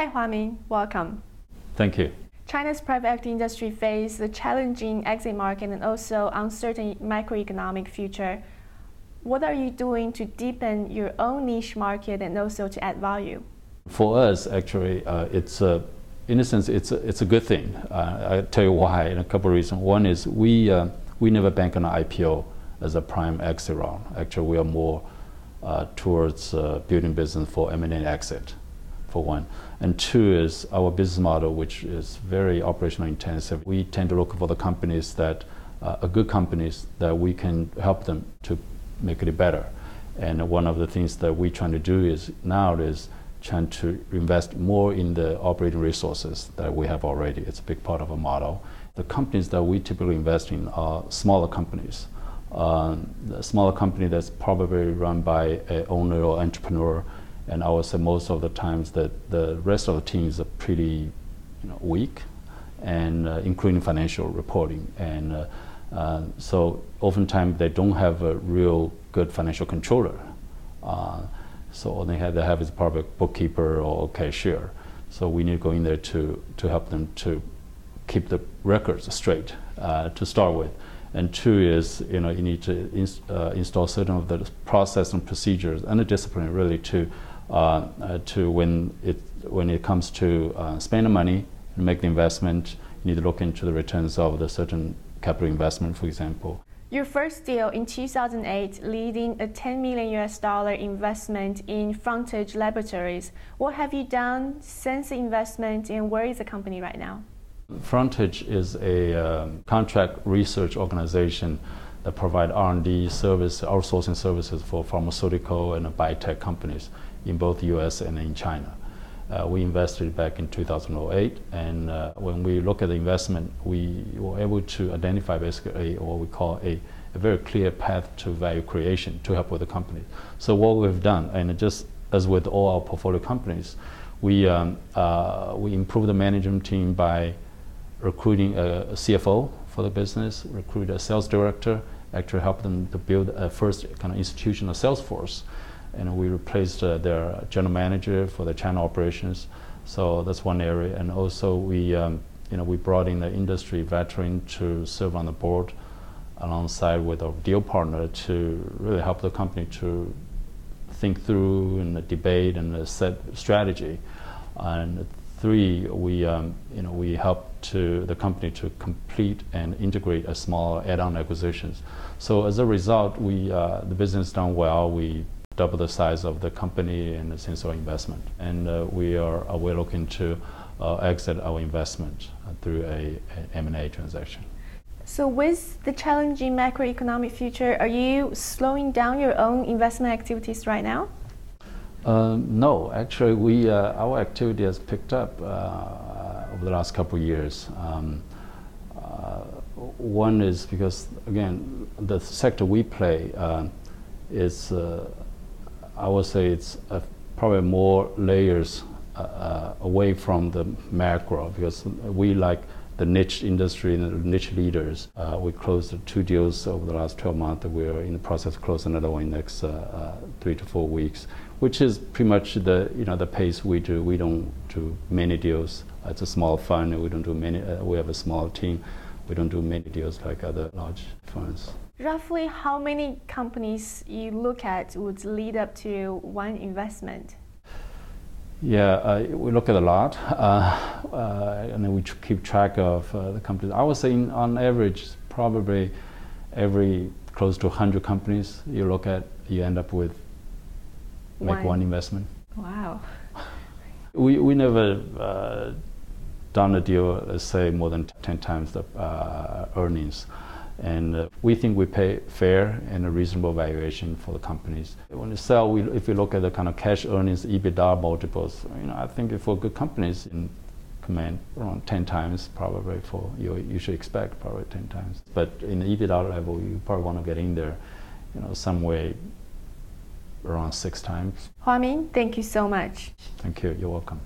Hi, Huaming. Welcome. Thank you. China's private equity industry faces a challenging exit market and also uncertain macroeconomic future. What are you doing to deepen your own niche market and also to add value? For us, actually, uh, it's a, in a sense, it's a, it's a good thing. Uh, I'll tell you why in a couple of reasons. One is we, uh, we never bank on an IPO as a prime exit round. Actually, we are more uh, towards uh, building business for M&A exit, for one. And two is our business model, which is very operational intensive. We tend to look for the companies that uh, are good companies that we can help them to make it better. And one of the things that we're trying to do is now is trying to invest more in the operating resources that we have already. It's a big part of our model. The companies that we typically invest in are smaller companies. Um, a smaller company that's probably run by an owner or entrepreneur, and I would say most of the times that the rest of the teams are pretty you know, weak, and uh, including financial reporting. And uh, uh, so oftentimes they don't have a real good financial controller. Uh, so all they have, they have is probably a bookkeeper or cashier. So we need to go in there to, to help them to keep the records straight uh, to start with. And two is, you know, you need to uh, install certain of the process and procedures and the discipline really to, to when it, when it comes to uh, spending money and make the investment, you need to look into the returns of the certain capital investment, for example. Your first deal in 2008, leading a 10 million US dollar investment in Frontage Laboratories. What have you done since the investment and where is the company right now? Frontage is a um, contract research organization that provide R&D service, outsourcing services for pharmaceutical and biotech companies in both U.S. and in China. Uh, we invested back in 2008, and uh, when we look at the investment, we were able to identify basically what we call a, very clear path to value creation to help with the company. So what we've done, and just as with all our portfolio companies, we um, uh, we improve the management team by recruiting a, CFO for the business, recruit a sales director, actually help them to build a first kind of institutional sales force. And we replaced uh, their general manager for the China operations. So that's one area. And also we, um, you know, we brought in the industry veteran to serve on the board alongside with our deal partner to really help the company to think through and debate and set strategy. And three, we, um, you know, we help to the company to complete and integrate a small add-on acquisitions. So as a result, we, uh, the business done well. We double the size of the company and the sense of investment. And uh, we are uh, we're looking to uh, exit our investment through a, a M&A transaction. So with the challenging macroeconomic future, are you slowing down your own investment activities right now? Uh, no, actually, we uh, our activity has picked up uh, over the last couple of years. Um, uh, one is because again, the sector we play uh, is, uh, I would say, it's probably more layers away from the macro because we like the niche industry and the niche leaders. Uh, we closed two deals over the last 12 months. We're in the process of closing another one in the next uh, uh, three to four weeks, which is pretty much the you know the pace we do. We don't do many deals. It's a small fund. We don't do many. Uh, we have a small team. We don't do many deals like other large funds. Roughly, how many companies you look at would lead up to one investment? Yeah, uh, we look at a lot, uh, uh, and then we keep track of uh, the companies. I would say, in, on average, probably every close to 100 companies you look at, you end up with make one, one investment. Wow. We we never uh, done a deal, let's say, more than 10 times the uh, earnings. And uh, we think we pay fair and a reasonable valuation for the companies. When you sell, we, if you look at the kind of cash earnings, EBITDA multiples, you know, I think for good companies in command around 10 times probably for you, you should expect probably 10 times. But in the EBITDA level, you probably want to get in there, you know, some way around six times. Huaming, thank you so much. Thank you. You're welcome.